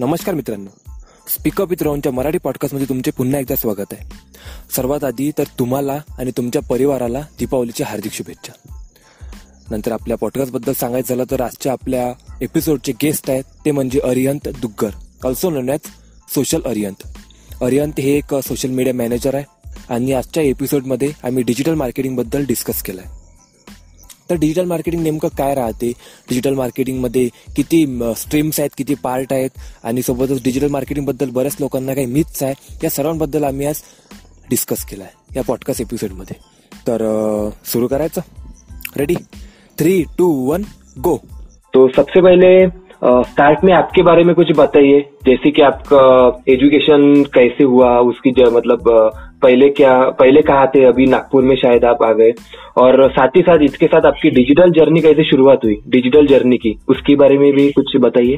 नमस्कार मित्रांनो. Speak up with राऊंडच्या Marathi पॉडकास्टमध्ये तुमचे पुन्हा एकदा स्वागत आहे. सर्वात आधी तर तुम्हाला आणि तुमच्या परिवाराला दीपावलीची हार्दिक शुभेच्छा. नंतर आपल्या पॉडकास्टबद्दल सांगायचं झालं तर आजच्या आपल्या एपिसोडचे गेस्ट आहेत ते म्हणजे Ariyant Duggar. Also known as social Ariyant Ariyant हे एक सोशल मीडिया मॅनेजर आहे आणि आजच्या एपिसोडमध्ये आम्ही डिजिटल मार्केटिंगबद्दल डिस्कस केलं आहे तर डिजिटल मार्केटिंग नेमकं काय राहते? डिजिटल मार्केटिंगमध्ये किती स्ट्रीम्स आहेत किती पार्ट आहेत? आणि सोबतच डिजिटल मार्केटिंगबद्दल बऱ्याच लोकांना काही मिथ्स आहे. या सर्वांबद्दल आम्ही आज डिस्कस केला आहे या पॉडकास्ट एपिसोडमध्ये तर सुरू करायचं? Ready three two one go तो सबसे पहले स्टार्ट में आपके बारे में कुछ बताइए। जैसे कि आपका एजुकेशन कैसे हुआ उसकी मतलब पहले क्या पहले कहा थे? अभी नागपुर में शायद आप आ गए। और साथ ही साथ इसके साथ आपकी डिजिटल जर्नी कैसे शुरुआत हुई? डिजिटल जर्नी की उसके बारे में भी कुछ बताइए।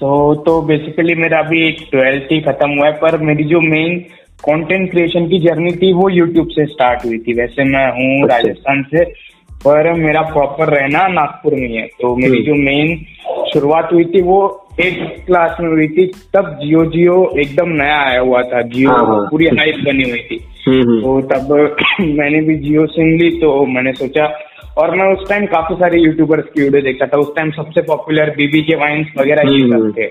तो तो बेसिकली मेरा अभी ट्वेल्थ ही खत्म हुआ है पर मेरी जो मेन कंटेंट क्रिएशन की जर्नी थी वो यूट्यूब से स्टार्ट हुई थी। वैसे मैं हूँ अच्छा। राजस्थान से। पर मेरा प्रॉपर रहना नागपुर में है तो मेरी हम्म। जो मेन शुरुआत हुई थी वो एट क्लास में हुई थी तब जियो जियो एकदम नया आया हुआ था। जियो हाँ, हाँ। पूरी हाइप बनी हुई थी। हम्म, हम्म। तो तब मैंने भी जियो सिम ली तो मैंने सोचा और मैं उस टाइम काफ़ी सारे यूट्यूबर्स की वीडियो देखा था। उस टाइम सबसे पॉपुलर बीबी के वाइन्स वगैरह ये सब थे।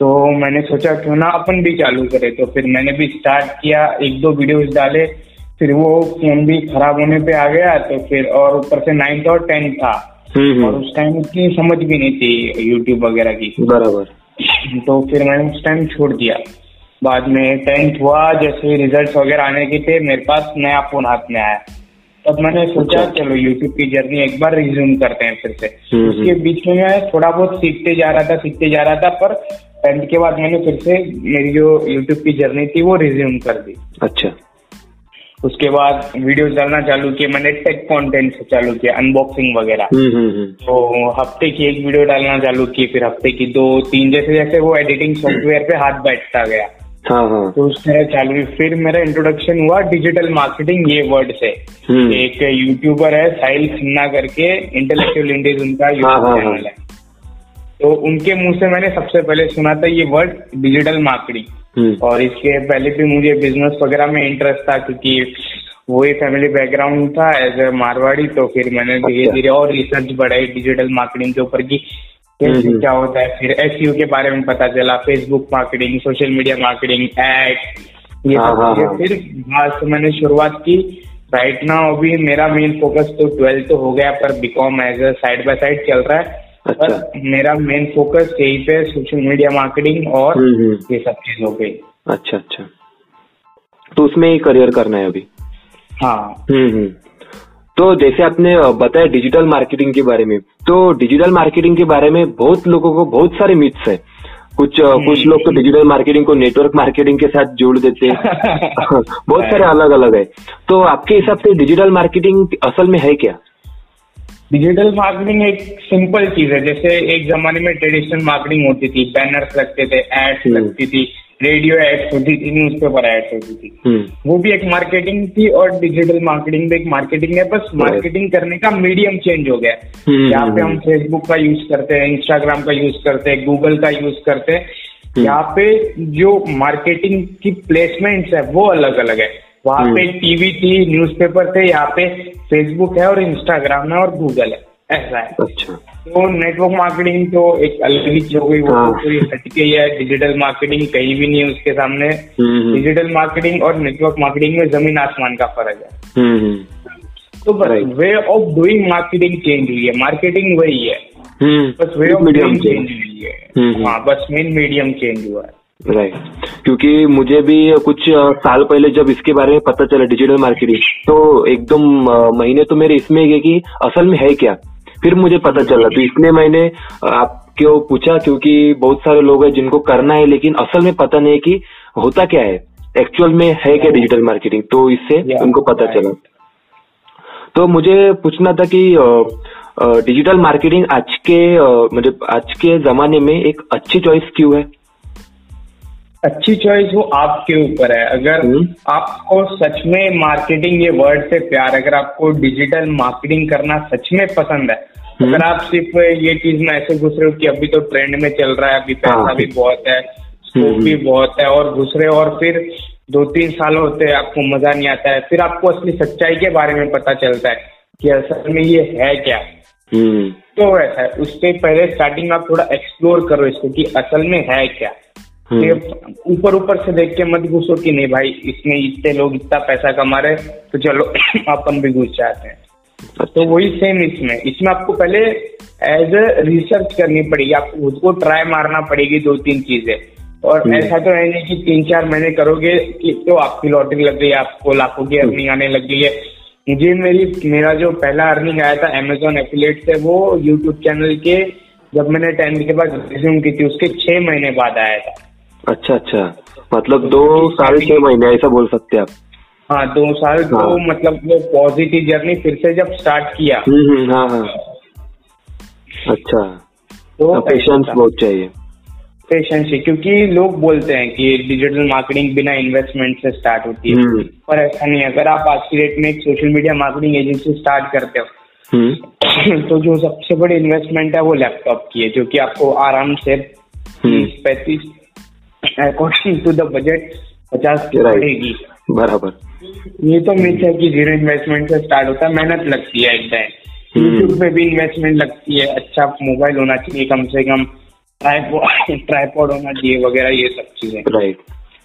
तो मैंने सोचा क्यों ना अपन भी चालू करे। तो फिर मैंने भी स्टार्ट किया एक दो वीडियोस डाले। फिर वो फ़ोन भी खराब होने पे आ गया तो फिर और ऊपर से नाइन्थ और टेंथ था। हम्म, हम्म। और उस टाइम इतनी समझ भी नहीं थी यूट्यूब वगैरह की। बराबर। तो फिर मैंने उस टाइम छोड़ दिया। बाद में टेंथ हुआ जैसे रिज़ल्ट वगैरह आने के थे मेरे पास नया फ़ोन हाथ में आया। तब मैंने सोचा अच्छा। चलो यूट्यूब की जर्नी एक बार रिज्यूम करते हैं फिर से। हम्म, उसके बीच में मैं थोड़ा बहुत सीखते जा रहा था सीखते जा रहा था पर टेंथ के बाद मैंने फिर से मेरी जो यूट्यूब की जर्नी थी वो रिज्यूम कर दी। अच्छा। उसके बाद वीडियो डालना चालू किए मैंने टेक कंटेंट से चालू किया अनबॉक्सिंग वगैरह। हम्म, हम्म, हम्म। तो हफ़्ते की एक वीडियो डालना चालू की फिर हफ़्ते की दो तीन जैसे जैसे वो एडिटिंग सॉफ्टवेयर पे हाथ बैठता गया। हाँ हाँ। तो उस तरह चालू हुई। फिर मेरा इंट्रोडक्शन हुआ डिजिटल मार्केटिंग ये वर्ड से। एक यूट्यूबर है साहिल खन्ना करके इंटेलेक्चुअल इंडीज उनका यूट्यूब हाँ, हाँ, चैनल है। तो उनके मुँह से मैंने सबसे पहले सुना था ये वर्ड डिजिटल मार्केटिंग। और इसके पहले भी मुझे बिज़नेस वगैरह में इंटरेस्ट था क्योंकि वो ही फैमिली बैकग्राउंड था एज ए मारवाड़ी तो फिर मैंने धीरे अच्छा। धीरे और रिसर्च बढ़ाई डिजिटल मार्केटिंग के ऊपर की हम्म, हम्म। क्या होता है फिर एस के बारे में पता चला Facebook marketing social media marketing ad ये हाँ, सब हाँ, हाँ। फिर बाद से मैंने शुरुआत की राइट नाउ अभी मेरा मेन फोकस तो ट्वेल्थ तो हो गया पर BCom as a side by side चल रहा है अच्छा। मेरा मेन फोकस यही पे सोशल मीडिया मार्केटिंग और हम्म, हम्म। ये सब चीज़ों पे। अच्छा अच्छा। तो उसमें ही करियर करना है अभी? हाँ। हम्म हम्म। तो जैसे आपने बताया डिजिटल मार्केटिंग के बारे में तो डिजिटल मार्केटिंग के बारे में बहुत लोगों को बहुत सारे मिथ्स है। कुछ कुछ लोग तो डिजिटल मार्केटिंग को नेटवर्क मार्केटिंग के साथ जोड़ देते हैं। बहुत सारे अलग अलग है। तो आपके हिसाब से डिजिटल मार्केटिंग असल में है क्या? डिजिटल मार्केटिंग एक सिंपल चीज़ है जैसे एक जमाने में ट्रेडिशनल मार्केटिंग होती थी बैनर्स लगते थे एड्स हम्म। लगती थी रेडियो एड्स होती थी न्यूज़ पेपर एड्स होती थी। हम्म। वो भी एक मार्केटिंग थी और डिजिटल मार्केटिंग भी एक मार्केटिंग है बस मार्केटिंग करने का मीडियम चेंज हो गया। हम्म, यहाँ पे हम फेसबुक का यूज़ करते हैं इंस्टाग्राम का यूज़ करते हैं गूगल का यूज़ करते हैं। यहाँ पे जो मार्केटिंग की प्लेसमेंट्स है वो अलग अलग है। वहाँ पे टीवी हम्म। थी न्यूज़पेपर थे यहाँ पे फेसबुक है और इंस्टाग्राम है और गूगल है। ऐसा है। अच्छा। तो नेटवर्क मार्केटिंग तो एक अलग ही चीज़ हो गई वो हाँ। तो हटके है डिजिटल मार्केटिंग कहीं भी नहीं है उसके सामने। Digital hmm, marketing hmm. और नेटवर्क मार्केटिंग में ज़मीन आसमान का फ़र्क है। तो बस way of doing marketing change हुई है। मार्केटिंग वही है। बस वे ऑफ़ डूइंग चेंज हुई है। हाँ बस मेन मीडियम चेंज हुआ है। राइट क्योंकि मुझे भी कुछ साल पहले जब इसके बारे में पता चला डिजिटल मार्केटिंग तो एकदम महीने तो मेरे इसमें गए कि असल में है क्या? फिर मुझे पता चला। तो इसलिए मैंने आपको पूछा क्योंकि बहुत सारे लोग हैं जिनको करना है लेकिन असल में पता नहीं है कि होता क्या है। एक्चुअल में है क्या डिजिटल मार्केटिंग तो इससे उनको पता चला। तो मुझे पूछना था कि डिजिटल मार्केटिंग आज के मतलब आज के जमाने में एक अच्छी चॉइस क्यों है? अच्छी चॉइस वो आपके ऊपर है अगर हम्म। आपको सच में मार्केटिंग ये वर्ड से प्यार अगर आपको डिजिटल मार्केटिंग करना सच में पसंद है हम्म। अगर आप सिर्फ़ ये चीज़ में ऐसे घुस रहे हो कि अभी तो ट्रेंड में चल रहा है अभी पैसा हाँ। भी बहुत है स्कोप हम्म। भी बहुत है और घुस रहे हो और फिर दो तीन साल होते हैं आपको मज़ा नहीं आता है फिर आपको असली सच्चाई के बारे में पता चलता है कि असल में ये है क्या तो ऐसा है उससे पहले स्टार्टिंग में आप थोड़ा एक्सप्लोर करो इसको कि असल में है क्या ऊपर ऊपर से देख के मत घुसो कि नहीं भाई इसमें इतने लोग इतना पैसा कमा रहे तो चलो अपन भी घुस जाते हैं। तो वही सेम इसमें। इसमें आपको पहले एज अ रिसर्च करनी पड़ेगी। आपको खुद को ट्राई मारना पड़ेगी दो तीन चीज़ें। और हम्म। ऐसा तो है नहीं कि तीन चार महीने करोगे कि तो आपकी लॉटरी लग गई आपको लाखों की अर्निंग आने लग गई है। मुझे मेरी मेरा जो पहला अर्निंग आया था अमेजोन एफिलेट से वो यूट्यूब चैनल के जब मैंने टेंथ के बाद रिज्यूम की थी उसके छह महीने बाद आया था। अच्छा अच्छा। मतलब दो साल छह महीने ऐसा बोल सकते हैं आप। हाँ दो साल तो हाँ। मतलब वो पॉजिटिव जर्नी फिर से जब स्टार्ट किया। हम्म हम्म, हाँ हाँ। अच्छा। तो पेशेंस बहुत चाहिए। पेशेंस है क्योंकि लोग बोलते हैं कि डिजिटल मार्केटिंग बिना इन्वेस्टमेंट से स्टार्ट होती है। हम्म। पर ऐसा नहीं है। अगर आप आज की डेट में एक social media marketing agency start करते हो तो जो सबसे बड़ी इन्वेस्टमेंट है वो लैपटॉप की है जो कि आपको आराम से। तीस पैंतीस अकॉर्डिंग टू द बजट पचास. पड़ेगी। बराबर। ये तो मिथ है कि ज़ीरो इन्वेस्टमेंट से स्टार्ट होता है मेहनत लगती है हम्म। यूट्यूब में भी इन्वेस्टमेंट लगती है अच्छा मोबाइल होना चाहिए कम से कम ट्राईपॉड होना चाहिए वगैरह ये सब चीज़ें। राइट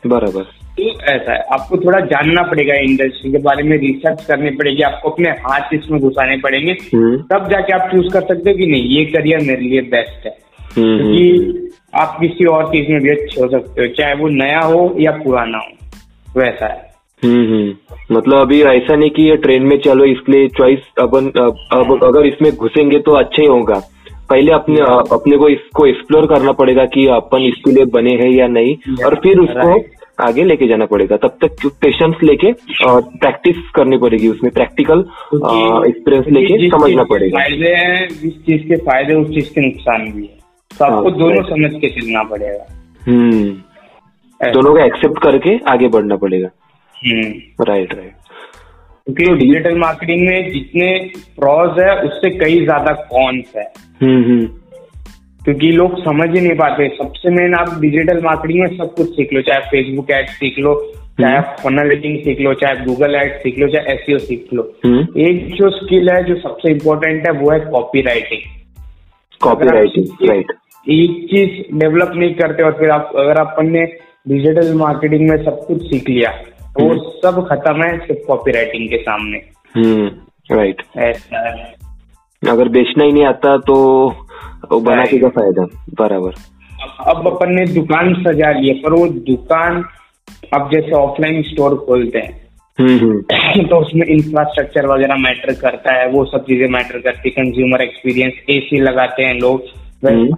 बराबर। तो ऐसा है। आपको थोड़ा जानना पड़ेगा इंडस्ट्री के बारे में रिसर्च करनी पड़ेगी आपको अपने हाथ इसमें घुसाने पड़ेंगे। हम्म। तब जाके आप चूज़ कर सकते हो कि नहीं ये करियर मेरे लिए बेस्ट है। हम्म हम्म, क्योंकि आप किसी और चीज़ में भी अच्छे हो सकते हो चाहे वो नया हो या पुराना हो वैसा है। हम्म हम्म। मतलब अभी ऐसा नहीं कि ये ट्रेन में चलो इसलिए चॉइस अपन अब अब अगर इसमें घुसेंगे तो अच्छा ही होगा। पहले अपने अपने को इसको एक्सप्लोर करना पड़ेगा कि अपन इसके लिए बने हैं या नहीं और फिर उसको आगे लेके जाना पड़ेगा। तब तक पेशेंस लेके और प्रैक्टिस करनी पड़ेगी उसमें प्रैक्टिकल एक्सपीरियंस लेके समझना पड़ेगा। फ़ायदे हैं जिस चीज़ के फ़ायदे उस चीज़ के नुकसान भी है। तो आपको हाँ, दोनों समझ के चलना पड़ेगा। हम्म। दोनों को एक्सेप्ट करके आगे बढ़ना पड़ेगा। हम्म। राइट राइट क्योंकि डिजिटल मार्केटिंग में जितने प्रॉज है उससे कई ज़्यादा कॉन्स है। हम्म हम्म। क्योंकि लोग समझ ही नहीं पाते। सबसे मेन आप डिजिटल मार्केटिंग में सब कुछ सीख लो चाहे फेसबुक एड सीख लो चाहे आप फनल रेटिंग सीख लो चाहे गूगल एड सीख लो चाहे एसईओ सीख लो। एक जो स्किल है जो सबसे इम्पोर्टेंट है वो है copy writing copy writing right एक चीज़ डेवलप नहीं करते और फिर आप अगर अपन ने डिजिटल मार्केटिंग में सब कुछ सीख लिया तो वो हम्म। सब खत्म है सिर्फ़ कॉपी राइटिंग के सामने। हम्म राइट ऐसा अगर बेचना ही नहीं आता तो वो बना के Right. फ़ायदा बराबर। अब- अपन ने दुकान सजा ली पर वो दुकान अब जैसे ऑफलाइन स्टोर खोलते हैं हम्म हम्म। तो उसमें इंफ्रास्ट्रक्चर वगैरह मैटर करता है वो सब चीज़ें मैटर करती है कंज्यूमर एक्सपीरियंस एसी लगाते हैं लोग हम्म,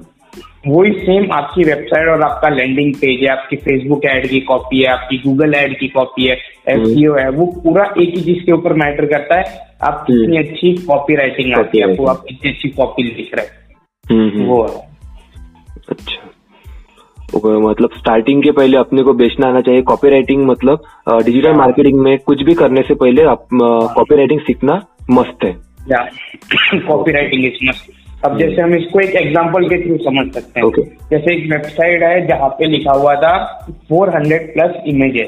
वही सेम आपकी वेबसाइट और आपका लैंडिंग पेज है आपकी फेसबुक ऐड की कॉपी है आपकी गूगल ऐड की कॉपी है एसईओ है वो पूरा एक ही चीज़ के ऊपर मैटर करता है। आप कितनी अच्छी कॉपी राइटिंग आती है आपको आप कितनी अच्छी कॉपी लिख रहे हम्म, हैं। हम्म, वो है। अच्छा। मतलब स्टार्टिंग के पहले अपने को बेचना आना चाहिए। कॉपी राइटिंग मतलब डिजिटल मार्केटिंग में कुछ भी करने से पहले कॉपी राइटिंग सीखना मस्त है। कॉपी राइटिंग इज़ मस्ट अब जैसे हम इसको एक एग्ज़ाम्पल के थ्रू समझ सकते हैं। Okay. जैसे एक वेबसाइट है जहाँ पे लिखा हुआ था 400 प्लस इमेजेस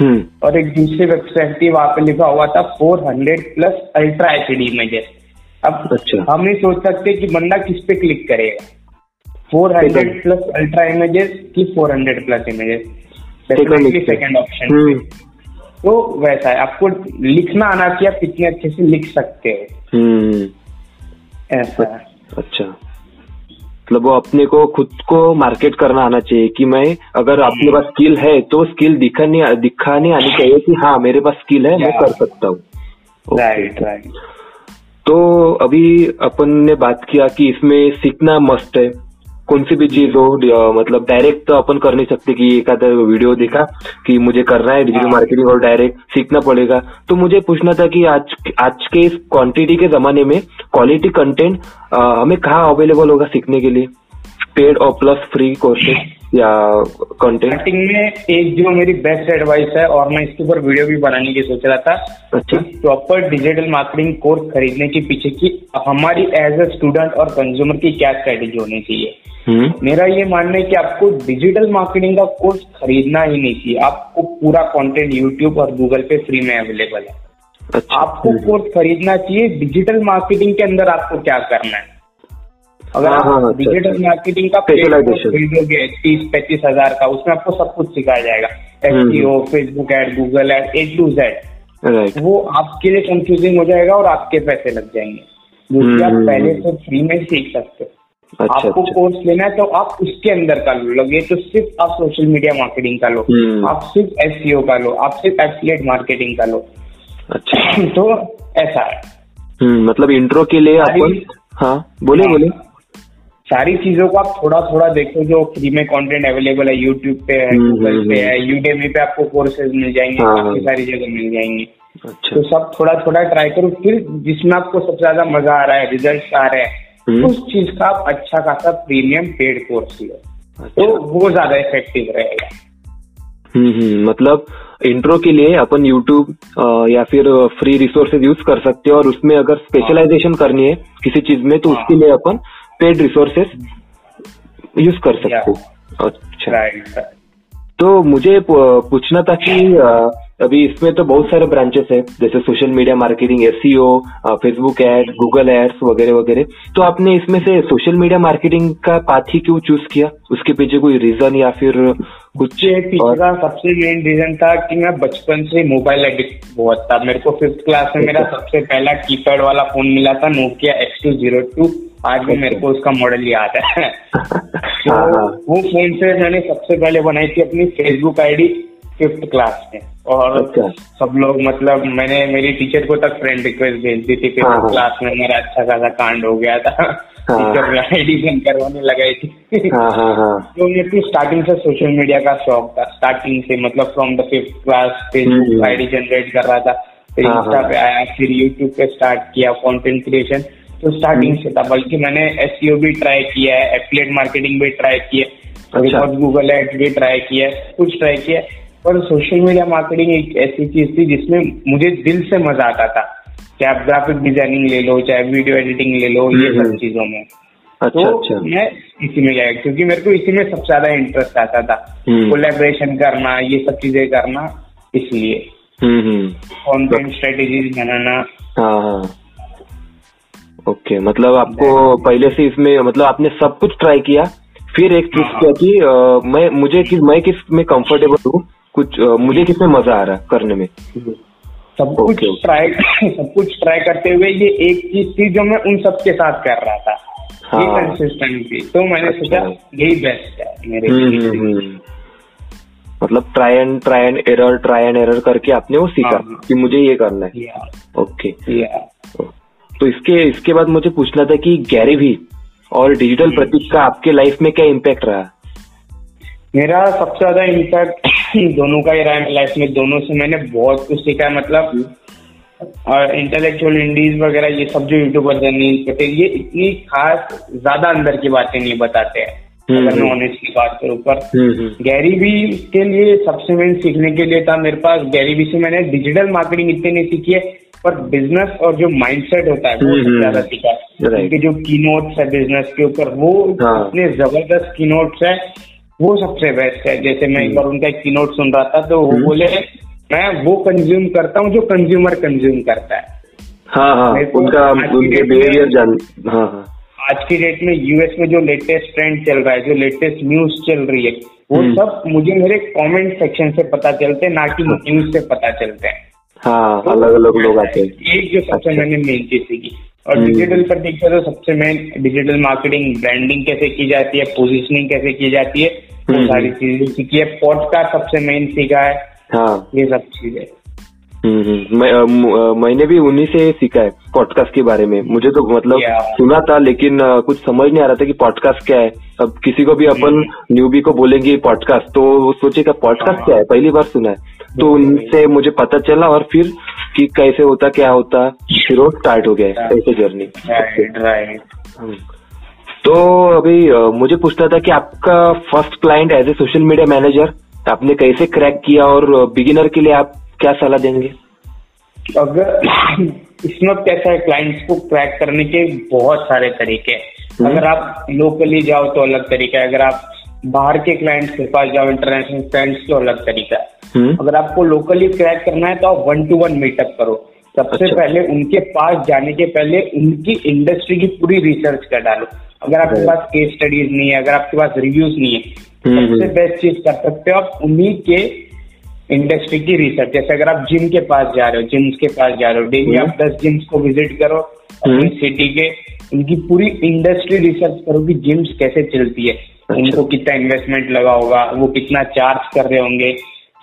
हम्म। और एक दूसरी वेबसाइट थी वहाँ पे लिखा हुआ था 400 plus ultra H D images अब अच्छा। हम नहीं सोच सकते कि बंदा किस पे क्लिक करेगा। 400 Second. प्लस अल्ट्रा इमेजेस की 400 plus images second option hmm. तो वैसा है। आपको लिखना आना चाहिए आप कितने अच्छे से लिख सकते हो। हम्म। ऐसा है। अच्छा। मतलब वो अपने को खुद को मार्केट करना आना चाहिए कि मैं अगर अपने पास स्किल है तो स्किल दिखाने दिखाने आनी चाहिए कि हाँ मेरे पास स्किल है मैं कर सकता हूँ। राइट राइट तो अभी अपन ने बात किया कि इसमें सीखना मस्त है। कौन सी भी चीज़ हो मतलब डायरेक्ट तो अपन कर नहीं सकते कि एक एखादा वीडियो देखा कि मुझे करना है डिजिटल हाँ। मार्केटिंग और डायरेक्ट सीखना पड़ेगा। तो मुझे पूछना था कि आज आज के इस क्वांटिटी के जमाने में क्वालिटी कंटेंट हमें कहाँ अवेलेबल होगा सीखने के लिए? पेड और प्लस फ्री कोर्सेज या कंटेंट में एक जो मेरी बेस्ट एडवाइस है और मैं इसके ऊपर वीडियो भी बनाने की सोच रहा था अच्छा। प्रॉपर डिजिटल मार्केटिंग कोर्स खरीदने के पीछे की हमारी एज अ स्टूडेंट और कंज्यूमर की क्या स्ट्रेटेजी होनी चाहिए? हम्म। मेरा ये मानना है कि आपको डिजिटल मार्केटिंग का कोर्स खरीदना ही नहीं चाहिए। आपको पूरा कंटेंट यूट्यूब और गूगल पे फ्री में अवेलेबल है। अच्छा। आपको कोर्स खरीदना चाहिए। डिजिटल मार्केटिंग के अंदर आपको क्या करना है? अगर हाँ, हाँ, आप डिजिटल अच्छा। मार्केटिंग का Specialization. खरीदोगे तीस पैंतीस हज़ार का उसमें आपको सब कुछ सिखाया जाएगा। हम्म, SEO Facebook ad Google ad A to Z वो आपके लिए कंफ्यूजिंग हो जाएगा और आपके पैसे लग जाएँगे। जो कि आप हम्म, पहले हम्म। से फ्री में सीख सकते हो। अच्छा आपको अच्छा। कोर्स लेना है तो आप उसके अंदर का लो। लगे तो सिर्फ़ आप सोशल मीडिया मार्केटिंग का लो। हम्म। आप सिर्फ़ एस का लो। आप सिर्फ़ एफिलिएट मार्केटिंग का लो। अच्छा। तो ऐसा है। हम्म मतलब इंट्रो के लिए सारी- हाँ बोले हाँ। बोले सारी चीज़ों को आप थोड़ा थोड़ा देखो जो फ्री में कंटेंट अवेलेबल है यूट्यूब पे है हम्म, गूगल हम्म, पे है यूडेमी पे आपको कोर्सेज मिल जाएँगे हाँ, काफ़ी हाँ। सारी जगह मिल जाएँगे। अच्छा। तो सब थोड़ा थोड़ा ट्राई करो फिर जिसमें आपको सबसे ज़्यादा मज़ा आ रहा है रिज़ल्ट आ रहे हैं हम्म। उस चीज़ का आप अच्छा खासा प्रीमियम पेड कोर्स लो तो वो ज़्यादा इफ़ेक्टिव रहेगा। हम्म हम्म मतलब इंट्रो के लिए अपन यूट्यूब या फिर फ्री रिसोर्सेज यूज़ कर सकते हैं और उसमें अगर स्पेशलाइजेशन करनी है किसी चीज़ में तो हाँ। उसके लिए अपन पेड रिसोर्सेज यूज़ कर सकते. हैं। अच्छा। तो मुझे पूछना था कि अभी इसमें तो बहुत सारे ब्रांचेस है जैसे social media marketing SEO Facebook ad Google ads वगैरह वगैरह। तो आपने इसमें से सोशल मीडिया मार्केटिंग का पाथ ही क्यों चूज़ किया? उसके पीछे कोई रीजन या फिर कुछ पीछे और? का सबसे मेन रीजन था कि मैं बचपन से मोबाइल एडिक्ट बहुत था। मेरे को फिफ्थ क्लास में मेरा सबसे पहला कीपैड वाला फ़ोन मिला था Nokia X two zero two आज भी मेरे को उसका मॉडल याद है तो हाँ, हाँ। वो फ़ोन से मैंने सबसे पहले बनाई थी अपनी फेसबुक आईडी फिफ्थ क्लास में और अच्छा। सब लोग मतलब मैंने मेरी टीचर को तक फ्रेंड रिक्वेस्ट भेज दी थी हाँ, फिफ्थ हाँ। क्लास में मेरा अच्छा खासा कांड हो गया था टीचर आईडी करवाने लगाई थी हाँ हाँ हाँ तो मेरे को स्टार्टिंग से सोशल मीडिया का शौक था स्टार्टिंग से मतलब from the fifth class. Facebook ID generate कर रहा था फिर हाँ, इंस्टा हाँ। पे आया फिर यूट्यूब पे स्टार्ट किया कंटेंट क्रिएशन तो स्टार्टिंग हम्म। से था बल्कि मैंने एस भी ट्राई किया है एफिलिएट मार्केटिंग भी ट्राई किया है अच्छा। गूगल एड्स भी ट्राई किया है कुछ ट्राई किया है पर सोशल मीडिया मार्केटिंग एक ऐसी चीज़ थी जिसमें मुझे दिल से मज़ा आता था चाहे आप ग्राफिक डिज़ाइनिंग ले लो चाहे वीडियो एडिटिंग ले लो ये हम्म, सब हम्म। चीज़ों में अच्छा तो अच्छा मैं इसी में गया क्योंकि मेरे को इसी में सबसे ज़्यादा इंटरेस्ट आता था हम्म। कोलेबरेशन करना ये सब चीज़ें करना इसलिए हम्म हम्म कंटेंट स्ट्रेटेजीज बनाना हाँ हाँ ओके मतलब आपको पहले से इसमें मतलब आपने सब कुछ ट्राई किया फिर एक चीज़ हाँ। किया कि मैं मुझे किस मैं किसमें कंफर्टेबल हूँ कुछ अ, मुझे किसमें मज़ा आ रहा है करने में सब कुछ Okay, okay. ट्राई सब कुछ ट्राई करते हुए ये एक चीज़ थी जो मैं उन सबके साथ कर रहा था ये हाँ। कंसिस्टेंसी तो मैंने अच्छा। सोचा यही बेस्ट है मेरे हम्म, लिए हम्म, हम्म। मतलब try and try and error try and error करके आपने वो सीखा हाँ। कि मुझे ये करना है ओके या तो इसके इसके बाद मुझे पूछना था कि गैरी भी और डिजिटल। प्रतीक का आपके लाइफ में क्या इम्पैक्ट रहा? मेरा सबसे ज़्यादा इम्पैक्ट दोनों का ही रहा है लाइफ में दोनों से मैंने बहुत कुछ सीखा है मतलब और इंटेलेक्चुअल इंडीज वगैरह ये सब जो यूट्यूबर है नील पटेल ये इतनी खास ज़्यादा अंदर की बातें नहीं बताते हैं। हम्म, अगर मैं हम्म। ऑनेस्ट की बात करूँ पर हम्म हम्म। गैरी भी के लिए सबसे मेन सीखने के लिए था मेरे पास। गैरी भी से मैंने डिजिटल मार्केटिंग इतने नहीं सीखी है। पर बिज़नेस और जो माइंडसेट होता है वो हम्म, हम्म। ज़्यादा सीखा है उनके जो की नोट्स है बिज़नेस के ऊपर वो हाँ। इतने ज़बरदस्त की नोट्स है वो सबसे बेस्ट है जैसे मैं एक बार उनका एक की नोट सुन रहा था तो वो हम्म। बोले मैं वो कंज्यूम करता हूँ जो कंज्यूमर कंज्यूम करता है हाँ हाँ उनका आज की उनके डेट में- बिहेवियर जान हाँ हाँ आज की डेट में यूएस में जो लेटेस्ट ट्रेंड चल रहा है जो लेटेस्ट न्यूज़ चल रही है वो हम्म। सब मुझे मेरे कमेंट सेक्शन से पता चलते हैं ना कि न्यूज़ से पता चलते हैं हाँ तो अलग अलग लोग आते हैं। एक जो सबसे अच्छा। मैंने मेन चीज़ सीखी और हम्म। डिजिटल पर देखा तो सबसे मेन डिजिटल मार्केटिंग ब्रांडिंग कैसे की जाती है पोजीशनिंग कैसे की जाती है वो हम्म। सारी चीज़ें सीखी है। पॉडकास्ट सबसे मेन सीखा है। हाँ। ये सब चीज़ें। हम्म, हम्म। मैं मैंने भी उन्हीं से सीखा है पॉडकास्ट के बारे में। मुझे तो मतलब सुना था लेकिन कुछ समझ नहीं आ रहा था कि पॉडकास्ट क्या है। अब किसी को भी अपन न्यूबी को बोलेंगे पॉडकास्ट तो वो सोचेगा पॉडकास्ट हाँ। क्या है? पहली बार सुना है। तो उनसे मुझे पता चला और फिर कि कैसे होता क्या होता फिर वो स्टार्ट हो गया ऐसे जर्नी राइट राइट हम्म। तो अभी मुझे पूछना था कि आपका first client as a social media manager आपने कैसे क्रैक किया और बिगिनर के लिए आप क्या सलाह देंगे? अगर इसमें कैसा है क्लाइंट्स को क्रैक करने के बहुत सारे तरीके हैं। हम्म। अगर आप लोकली जाओ तो अलग तरीका है। अगर आप बाहर के क्लाइंट्स के पास जाओ इंटरनेशनल क्लाइंट्स तो अलग तरीका है हम्म, अगर आपको लोकली क्रैक करना है तो आप वन टू वन मीटअप करो सबसे अच्छा। पहले उनके पास जाने के पहले उनकी इंडस्ट्री की पूरी रिसर्च कर डालो अगर आपके पास केस स्टडीज़ नहीं है अगर आपके पास रिव्यूज़ नहीं है हम्म, सबसे हम्म। बेस्ट चीज़ कर सकते हो आप उन्हीं के इंडस्ट्री की रिसर्च जैसे अगर आप जिम के पास जा रहे हो जिम्स के पास जा रहे हो डेली हम्म। आप दस जिम्स को विज़िट करो अपनी हम्म। सिटी के उनकी पूरी इंडस्ट्री रिसर्च करो कि जिम्स कैसे चलती है। उनको कितना इन्वेस्टमेंट लगा होगा वो कितना चार्ज कर रहे होंगे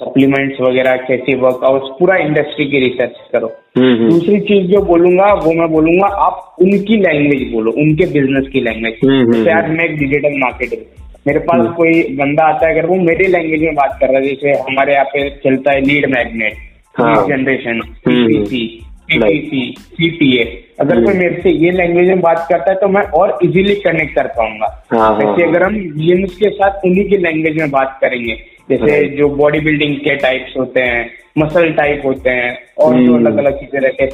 सप्लीमेंट्स वगैरह कैसे वर्कआउट पूरा इंडस्ट्री की रिसर्च करो। हम्म, हम्म, दूसरी चीज़ जो बोलूँगा वो मैं बोलूँगा आप उनकी लैंग्वेज बोलो उनके बिज़नेस की लैंग्वेज हम्म, जैसे आज मैं एक डिजिटल मार्केटिंग मेरे पास। कोई बंदा आता है अगर वो मेरी लैंग्वेज में बात कर रहा है जैसे हमारे यहाँ पे चलता है lead magnet. Generation PPC CTA अगर। कोई मेरे से ये लैंग्वेज में बात करता है तो मैं और इजीली कनेक्ट कर पाऊँगा हाँ, हाँ, वैसे हाँ। अगर हम जिम्स के साथ उन्हीं की लैंग्वेज में बात करेंगे जैसे जो बॉडी बिल्डिंग के टाइप्स होते हैं मसल टाइप होते हैं और जो हम्म। अलग अलग चीज़ें रहते हैं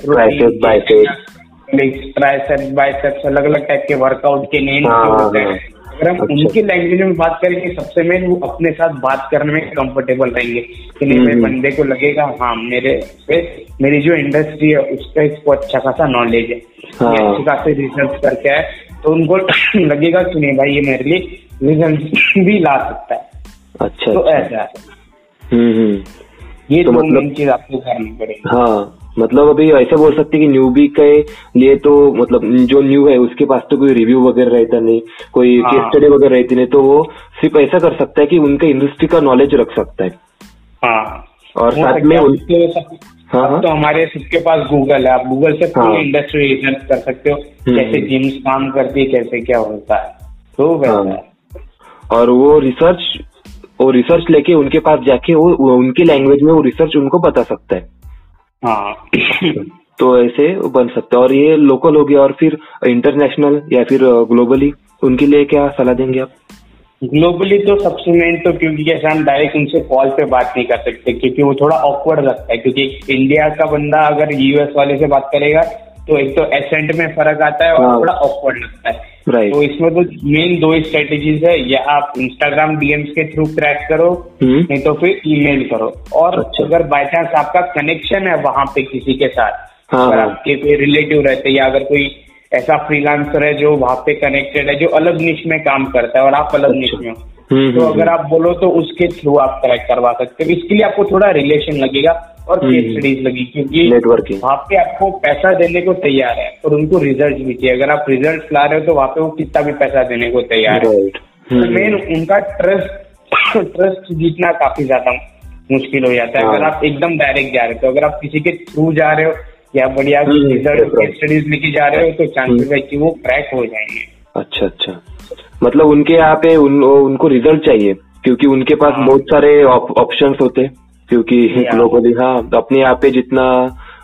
Triceps, ट्राइसेप्स बाइसेप्स अलग अलग टाइप के वर्कआउट के नेम हाँ, होते हाँ। अगर हम अच्छा। उनकी लैंग्वेज में बात करेंगे सबसे मेन वो अपने साथ बात करने में कंफर्टेबल रहेंगे कि नहीं मेरे हम्म। बंदे को लगेगा हाँ मेरे पे मेरी जो इंडस्ट्री है उसका इसको अच्छा खासा नॉलेज है हाँ। अच्छी खासी रिसर्च करके है तो उनको लगेगा कि नहीं भाई ये मेरे लिए रिज़ल्ट भी ला सकता है अच्छा तो अच्छा ऐसा है हम्म हम्म ये तो मतलब- चीज़ आपको करनी पड़ेगी हाँ मतलब अभी ऐसे बोल सकते हैं कि न्यूबी के लिए तो मतलब जो न्यू है उसके पास तो कोई रिव्यू वगैरह रहता नहीं कोई हाँ। केस स्टडी वगैरह रहती नहीं तो वो सिर्फ़ ऐसा कर सकता है कि उनके इंडस्ट्री का नॉलेज रख सकता है हाँ और साथ में है उन- उसके सब- हाँ, हाँ। तो हमारे सबके पास गूगल है आप गूगल से हाँ। पूरी इंडस्ट्री रिसर्च कर सकते हो हम्म, कैसे हम्म। जिम्स काम करती है कैसे क्या होता है तो वैसा हाँ। और वो रिसर्च वो रिसर्च लेके उनके पास जाके वो उनकी लैंग्वेज में वो रिसर्च उनको बता सकता है हाँ। तो ऐसे बन सकते हैं। और ये लोकल हो गया और फिर इंटरनेशनल या फिर ग्लोबली उनके लिए क्या सलाह देंगे आप? ग्लोबली तो सबसे मेन तो क्योंकि जैसे हम डायरेक्ट उनसे कॉल पे बात नहीं कर सकते क्योंकि वो थोड़ा ऑकवर्ड लगता है क्योंकि इंडिया का बंदा अगर यूएस वाले से बात करेगा तो एक तो एसेंट में फ़र्क आता है और हाँ। थोड़ा ऑकवर्ड लगता है। राइट तो इसमें तो मेन दो स्ट्रेटेजीज है। या आप इंस्टाग्राम डीएम्स के थ्रू क्रैक करो हम्म। नहीं तो फिर ईमेल करो। और अच्छा। अगर बाय चांस आपका कनेक्शन है वहाँ पे किसी के साथ हाँ, अगर हाँ। आपके कोई रिलेटिव रहते हैं या अगर कोई ऐसा फ्रीलांसर है जो वहाँ पे कनेक्टेड है जो अलग निश में काम करता है और आप अलग अच्छा। निश में हो। हम्म, तो हम्म, अगर आप बोलो तो उसके थ्रू आप करेक्ट करवा सकते हो। इसके लिए आपको थोड़ा रिलेशन लगेगा। और हम्म, केस स्टडीज़ लगी क्योंकि नेटवर्किंग वहाँ पे आपको पैसा देने को तैयार है और उनको रिज़ल्ट भी चाहिए। अगर आप रिज़ल्ट ला रहे हो तो वहाँ पे वो कितना भी पैसा देने को तैयार है। हम्म, मेन उनका ट्रस्ट ट्रस्ट जीतना काफ़ी ज़्यादा मुश्किल हो जाता है। हाँ। अगर आप एकदम डायरेक्ट जा रहे हो तो अगर आप किसी के थ्रू जा रहे हो या बढ़िया हम्म, रिज़ल्ट स्टडीज़ लेके जा रहे हो तो चांसेस है कि वो क्रैक हो जाएँगे। अच्छा अच्छा। मतलब उनके यहाँ पे उन, उनको रिज़ल्ट चाहिए क्योंकि उनके पास हाँ। बहुत सारे ऑप्शंस होते हैं। क्योंकि Yeah. लोगों को हाँ अपने यहाँ पे जितना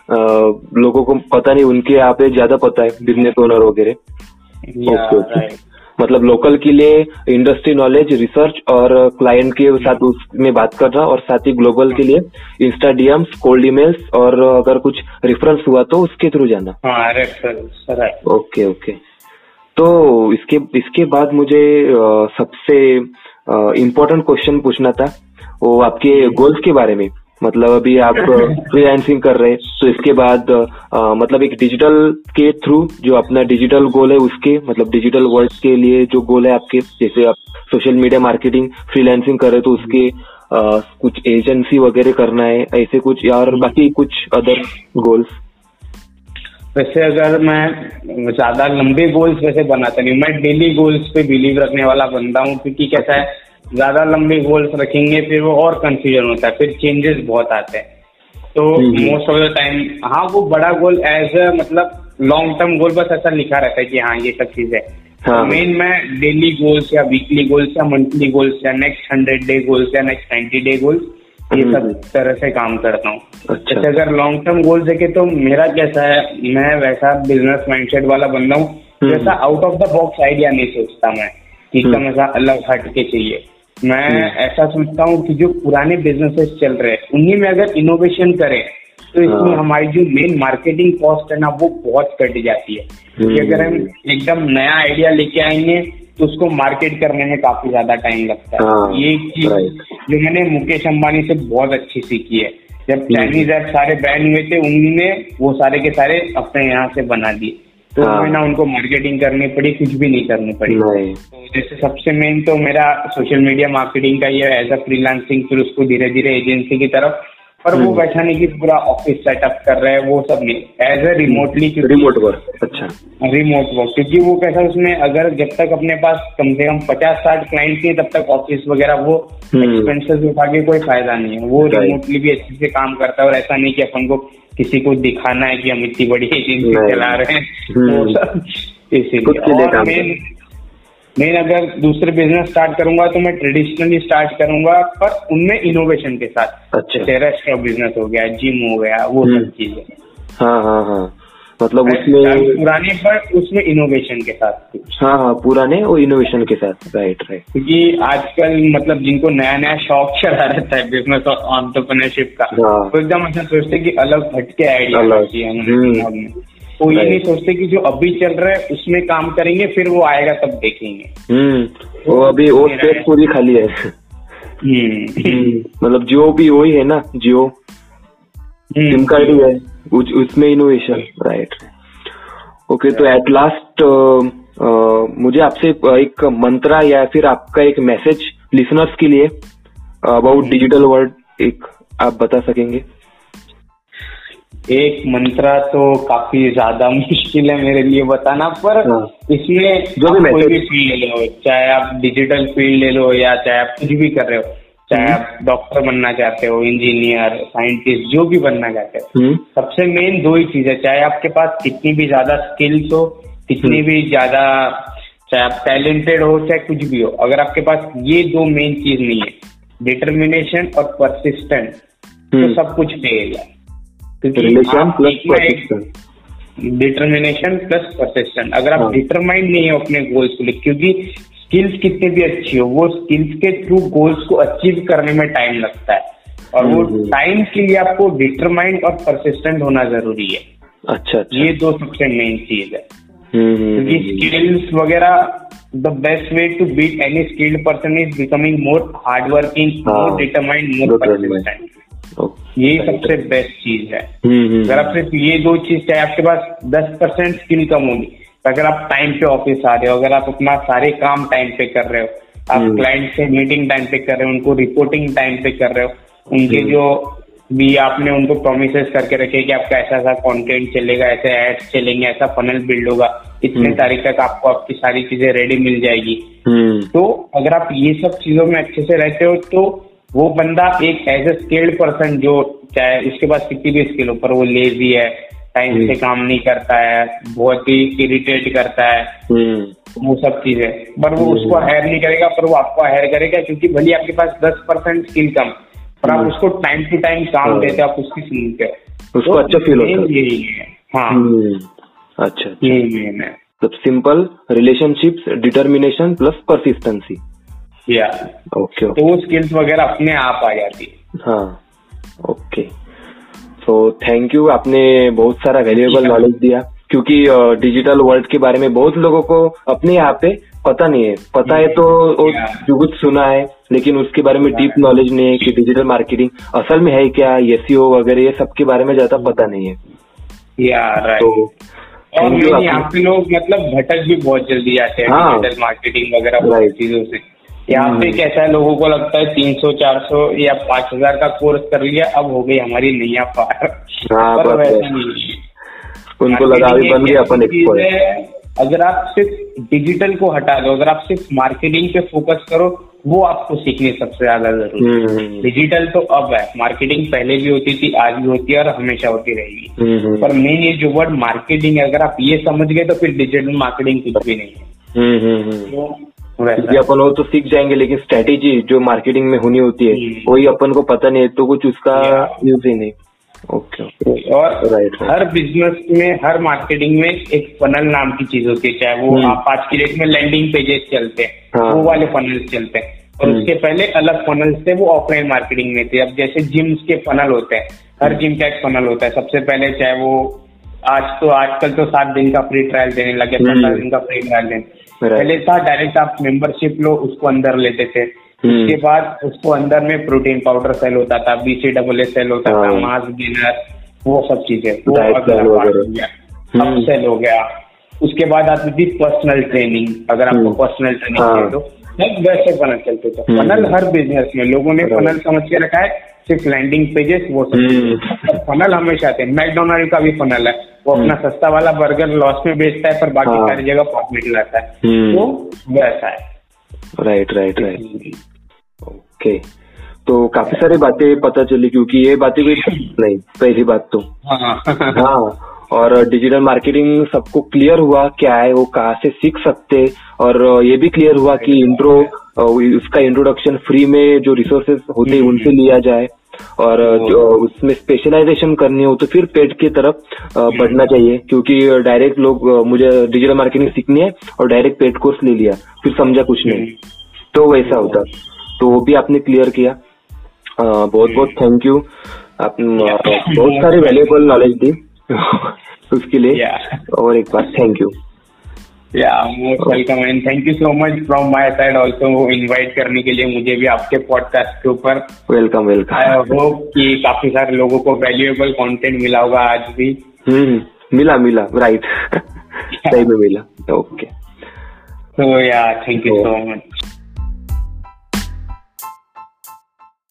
अ, लोगों को पता नहीं उनके यहाँ पे ज़्यादा पता है बिज़नेस ओनर वगैरह। Okay, okay. मतलब लोकल के लिए इंडस्ट्री नॉलेज रिसर्च और क्लाइंट के साथ उसमें बात करना और साथ ही ग्लोबल के लिए इंस्टा डीएम्स कोल्ड ईमेल्स और अगर कुछ रेफरेंस हुआ तो उसके थ्रू जाना। हाँ रेफरेंस राइट ओके ओके तो इसके इसके बाद मुझे सबसे इम्पोर्टेंट क्वेश्चन पूछना था। वो आपके गोल्स के बारे में। मतलब अभी आप फ्रीलांसिंग कर रहे हैं तो इसके बाद अ, मतलब एक डिजिटल के थ्रू जो अपना डिजिटल गोल है उसके मतलब डिजिटल वर्ल्ड के लिए जो गोल है आपके जैसे आप सोशल मीडिया मार्केटिंग फ्रीलांसिंग कर रहे हैं तो उसके अ, कुछ एजेंसी वगैरह करना है ऐसे कुछ और बाकी कुछ अदर गोल्स वैसे अगर मैं ज़्यादा लंबे गोल्स वैसे बनाता नहीं हूँ मैं डेली गोल्स पे बिलीव रखने वाला बनता हूँ क्योंकि कैसा है ज़्यादा लंबे गोल्स रखेंगे फिर वो और कंफ्यूजन होता है फिर चेंजेस बहुत आते हैं तो। मोस्ट ऑफ़ द टाइम हाँ वो बड़ा गोल एज अ मतलब लॉन्ग टर्म गोल बस ऐसा लिखा रहता है कि हाँ ये सब चीज़ है हाँ। मेन मैं डेली गोल्स या वीकली गोल्स या मंथली गोल्स या नेक्स्ट हंड्रेड डे गोल्स या नेक्स्ट नाइन्टी डे गोल्स ये हम्म। सब तरह से काम करता हूँ अच्छा। जैसे अगर लॉन्ग टर्म गोल देखे तो मेरा कैसा है मैं वैसा बिज़नेस माइंडसेट वाला बंदा हूँ हम्म। जैसा out of the box idea नहीं सोचता मैं कि हम्म। एकदम ऐसा अलग हट के चाहिए मैं ऐसा सोचता हूँ कि जो पुराने बिजनेसेस चल रहे हैं उन्हीं में अगर इनोवेशन करें तो इसमें हाँ। हमारी जो मेन मार्केटिंग कॉस्ट है ना वो बहुत कट जाती है हम्म। अगर हम एकदम नया आइडिया लेके आएँगे तो उसको मार्केट करने में काफ़ी ज़्यादा टाइम लगता हाँ, है ये चीज़ जो मैंने मुकेश अंबानी से बहुत अच्छी सीखी है। जब हम्म। चाइनीज़ ऐप सारे बैन हुए थे उन्होंने वो सारे के सारे अपने यहाँ से बना दिए। तो हाँ। ना उनको मार्केटिंग करनी पड़ी कुछ भी नहीं करनी पड़ी। तो जैसे सबसे मेन तो मेरा सोशल मीडिया मार्केटिंग का ये एज अ फ्रीलांसिंग फिर उसको धीरे धीरे एजेंसी की तरफ़ पर वो हम्म। वैसा नहीं कि पूरा ऑफ़िस सेटअप कर रहे हैं वो सब नहीं as a remotely remote work अच्छा रिमोट वर्क क्योंकि वो कैसा उसमें अगर जब तक अपने पास कम से कम पचास साठ क्लाइंट नहीं तब तक ऑफ़िस वगैरह वो हम्म। एक्सपेंसेस उठा के कोई फ़ायदा नहीं है वो रिमोटली भी अच्छे से काम करता है और ऐसा नहीं कि अपन को किसी को दिखाना है कि हम इतनी बड़ी एजेंसी। चला रहे हैं हम्म। वो सब इसीलिए और मेन मेन अगर दूसरे बिज़नेस स्टार्ट करूँगा तो मैं ट्रेडिशनली स्टार्ट करूँगा पर उनमें इनोवेशन के साथ। अच्छा। रेस्टोरेंट बिज़नेस हो गया जिम हो गया वो हम्म। सब चीज़ें। हाँ हाँ हाँ। मतलब उसमें पुराने पर उसमें इनोवेशन के साथ हाँ हाँ पुराने और इनोवेशन के साथ। राइट राइट क्योंकि आजकल मतलब जिनको नया नया शौक चला रहता है बिज़नेस और ऑन्टरप्रनरशिप का हाँ। वो एकदम ऐसा सोचते हैं कि अलग हटके आइडिया हम्म। वो ये नहीं सोचते कि जो अभी चल रहा है उसमें काम करेंगे फिर वो आएगा तब देखेंगे। हम्म वो अभी वो स्पेस पूरी खाली है। हम्म। हम्म, मतलब जियो भी वही है ना जियो। सिम कार्ड ही है उसमें इनोवेशन राइट ओके तो एट लास्ट मुझे आपसे एक मंत्रा या फिर आपका एक मैसेज लिसनर्स के लिए अबाउट डिजिटल वर्ल्ड एक आप बता सकेंगे? एक मंत्रा तो काफ़ी ज़्यादा मुश्किल है मेरे लिए बताना पर हाँ। इसमें जो भी कोई भी फ़ील्ड ले लो चाहे आप डिजिटल फ़ील्ड ले लो या चाहे आप कुछ भी कर रहे हो चाहे हम्म। आप डॉक्टर बनना चाहते हो इंजीनियर साइंटिस्ट जो भी बनना चाहते हो हम्म सबसे मेन दो ही चीज़ है चाहे आपके पास कितनी भी ज़्यादा स्किल्स हो कितनी हम्म। भी ज़्यादा चाहे आप टैलेंटेड हो चाहे कुछ भी हो अगर आपके पास ये दो मेन चीज़ नहीं है डिटर्मिनेशन और परसिस्टेंट तो सब कुछ फेल है क्योंकि relation plus persistence determination plus persistent अगर आप हाँ। डिटरमाइंड नहीं हो अपने गोल्स को लेकर क्योंकि स्किल्स कितनी भी अच्छी हो वो स्किल्स के थ्रू गोल्स को अचीव करने में टाइम लगता है। और वो हम्म। टाइम के लिए आपको डिटरमाइंड और परसिस्टेंट होना ज़रूरी है। अच्छा अच्छा। ये दो सबसे मेन चीज़ है। हम्म, हम्म, क्योंकि हम्म, स्किल्स वगैरह the best way to beat any skilled person is becoming more hard working हाँ। More determined more persistent okay यही सबसे बेस्ट चीज़ है हम्म, हम्म, अगर आप सिर्फ़ ये दो चीज़ चाहे आपके पास दस परसेंट स्किल कम होगी तो अगर आप टाइम पे ऑफ़िस आ रहे हो अगर आप अपना सारे काम टाइम पे कर रहे हो आप हम्म। क्लाइंट से मीटिंग टाइम पे कर रहे हो उनको रिपोर्टिंग टाइम पे कर रहे हो उनके हम्म। जो भी आपने उनको प्रोमिस करके रखे कि आपका ऐसा ऐसा कंटेंट चलेगा ऐसे एड्स चलेंगे ऐसा फनल बिल्ड होगा इतने हम्म। तारीख तक आपको आपकी सारी चीज़ें रेडी मिल जाएगी हम्म, तो अगर आप ये सब चीज़ों में अच्छे से रहते हो तो वो बंदा एक एज ए स्किल्ड पर्सन जो चाहे उसके पास कितनी भी स्किल हो पर वो लेजी है टाइम से हम्म। काम नहीं करता है बहुत ही इरिटेट करता है हम्म, वो सब चीज़ें पर वो हम्म। उसको हायर नहीं करेगा पर वो आपको हायर करेगा क्योंकि भले आपके पास दस परसेंट स्किल कम पर आप हम्म। उसको टाइम टू टाइम काम हाँ। देते हो आप उसकी सुनते हो उसको अच्छा feel होता है। यही है हाँ हम्म, अच्छा अच्छा यही मेन है simple relationships determination plus persistency या। ओके तो वो स्किल्स वगैरह अपने आप आ जाती है। हाँ ओके सो थैंक यू आपने बहुत सारा वैल्यूएबल नॉलेज दिया। क्योंकि डिजिटल वर्ल्ड के बारे में बहुत लोगों को अपने यहाँ पे पता नहीं है। पता है तो जो कुछ सुना है लेकिन उसके बारे में डीप नॉलेज नहीं है कि डिजिटल मार्केटिंग असल में है क्या एसईओ वगैरह ये सब के बारे में ज़्यादा पता नहीं है। या राइट तो और यहाँ पे लोग मतलब भटक भी बहुत जल्दी जाते हैं हाँ। डिजिटल मार्केटिंग वगैरह चीज़ों से। यहाँ पे हम्म। कैसा है लोगों को लगता है तीन सौ चार सौ या पाँच हज़ार का कोर्स कर लिया अब हो गई हमारी नैया पार। हाँ, पर वैसा नहीं है। उनको लगा Marketing बन गया अपन अगर आप सिर्फ़ डिजिटल को हटा दो अगर आप सिर्फ़ मार्केटिंग पे फोकस करो वो आपको सीखनी सबसे ज़्यादा ज़रूरी है। हम्म डिजिटल तो अब है मार्केटिंग पहले भी होती थी आज भी होती है और हमेशा होती रहेगी। हम्म, हम्म, पर मेन ये जो वर्ड मार्केटिंग है अगर आप ये समझ गए तो फिर डिजिटल मार्केटिंग कुछ भी नहीं है। हम्म, हम्म, हम्म। तो क्योंकि अपन वो तो सीख जाएँगे लेकिन स्ट्रेटेजी जो मार्केटिंग में होनी होती है। वही अपन को पता नहीं है तो कुछ उसका यूज़ ही नहीं ओके ओके और right. हर बिज़नेस में हर मार्केटिंग में एक फनल नाम की चीज़ होती है चाहे वो हम्म। आप आज की डेट में लैंडिंग पेजेस चलते हैं हाँ। वो वाले फनल्स चलते हैं और हम्म। उसके पहले अलग फनल्स थे वो ऑफलाइन मार्केटिंग में थे अब जैसे जिम्स के फनल होते हैं हर जिम का एक फनल होता है सबसे पहले चाहे वो आज तो आजकल तो सात दिन का फ्री ट्रायल देने लगे हम्म। पंद्रह दिन का फ्री ट्रायल देने. पहले था डायरेक्ट आप मेंबरशिप लो उसको अंदर लेते थे हम्म। उसके बाद उसको अंदर में प्रोटीन पाउडर सेल होता था बीसी डबल सेल होता था हाँ। मास गेनर वो सब चीज़ें वो। हो हम्म। अब सेल हो गया उसके बाद आती थी पर्सनल ट्रेनिंग अगर आपको हम्म। पर्सनल ट्रेनिंग हाँ। चाहिए तो सब वैसे फनल चलते थे हम्म। फनल हर बिज़नेस में लोगों ने फनल समझ के रखा है सिर्फ़ लैंडिंग पेजेस वो सब हम्म। फनल हमेशा थे मैकडोनल्ड का भी फनल है वो अपना सस्ता वाला बर्गर लॉस में बेचता है पर बाकी हाँ। सारी जगह प्रॉफिट लाता है। हम्म। तो वैसा है। राइट राइट राइट ओके तो काफ़ी सारी बातें पता चली क्योंकि ये बातें भी नहीं पहली बात तो। हाँ। हाँ और डिजिटल मार्केटिंग सबको क्लियर हुआ क्या है वो कहाँ से सीख सकते और ये भी क्लियर हुआ कि इंट्रो उसका इंट्रोडक्शन फ्री में जो रिसोर्सेज होते हैं उनसे लिया जाए। और जो उसमें स्पेशलाइजेशन करनी हो तो फिर पेट की तरफ़ बढ़ना चाहिए। क्योंकि डायरेक्ट लोग मुझे डिजिटल मार्केटिंग सीखनी है और डायरेक्ट पेड कोर्स ले लिया। फिर समझा कुछ नहीं। तो वैसा होता। तो वो भी आपने क्लियर किया। बहुत बहुत थैंक यू आपने बहुत सारी वैल्यूएबल नॉलेज दी उसके लिए। और एक बार थैंक यू या most welcome and thank you so much from my side also invite करने के लिए मुझे भी आपके पॉडकास्ट के ऊपर। वेलकम आई वेलकम होप कि काफ़ी सारे लोगों को वैल्यूएबल कंटेंट मिला होगा आज भी। हम्म मिला मिला राइट सही में मिला ओके तो या थैंक यू सो मच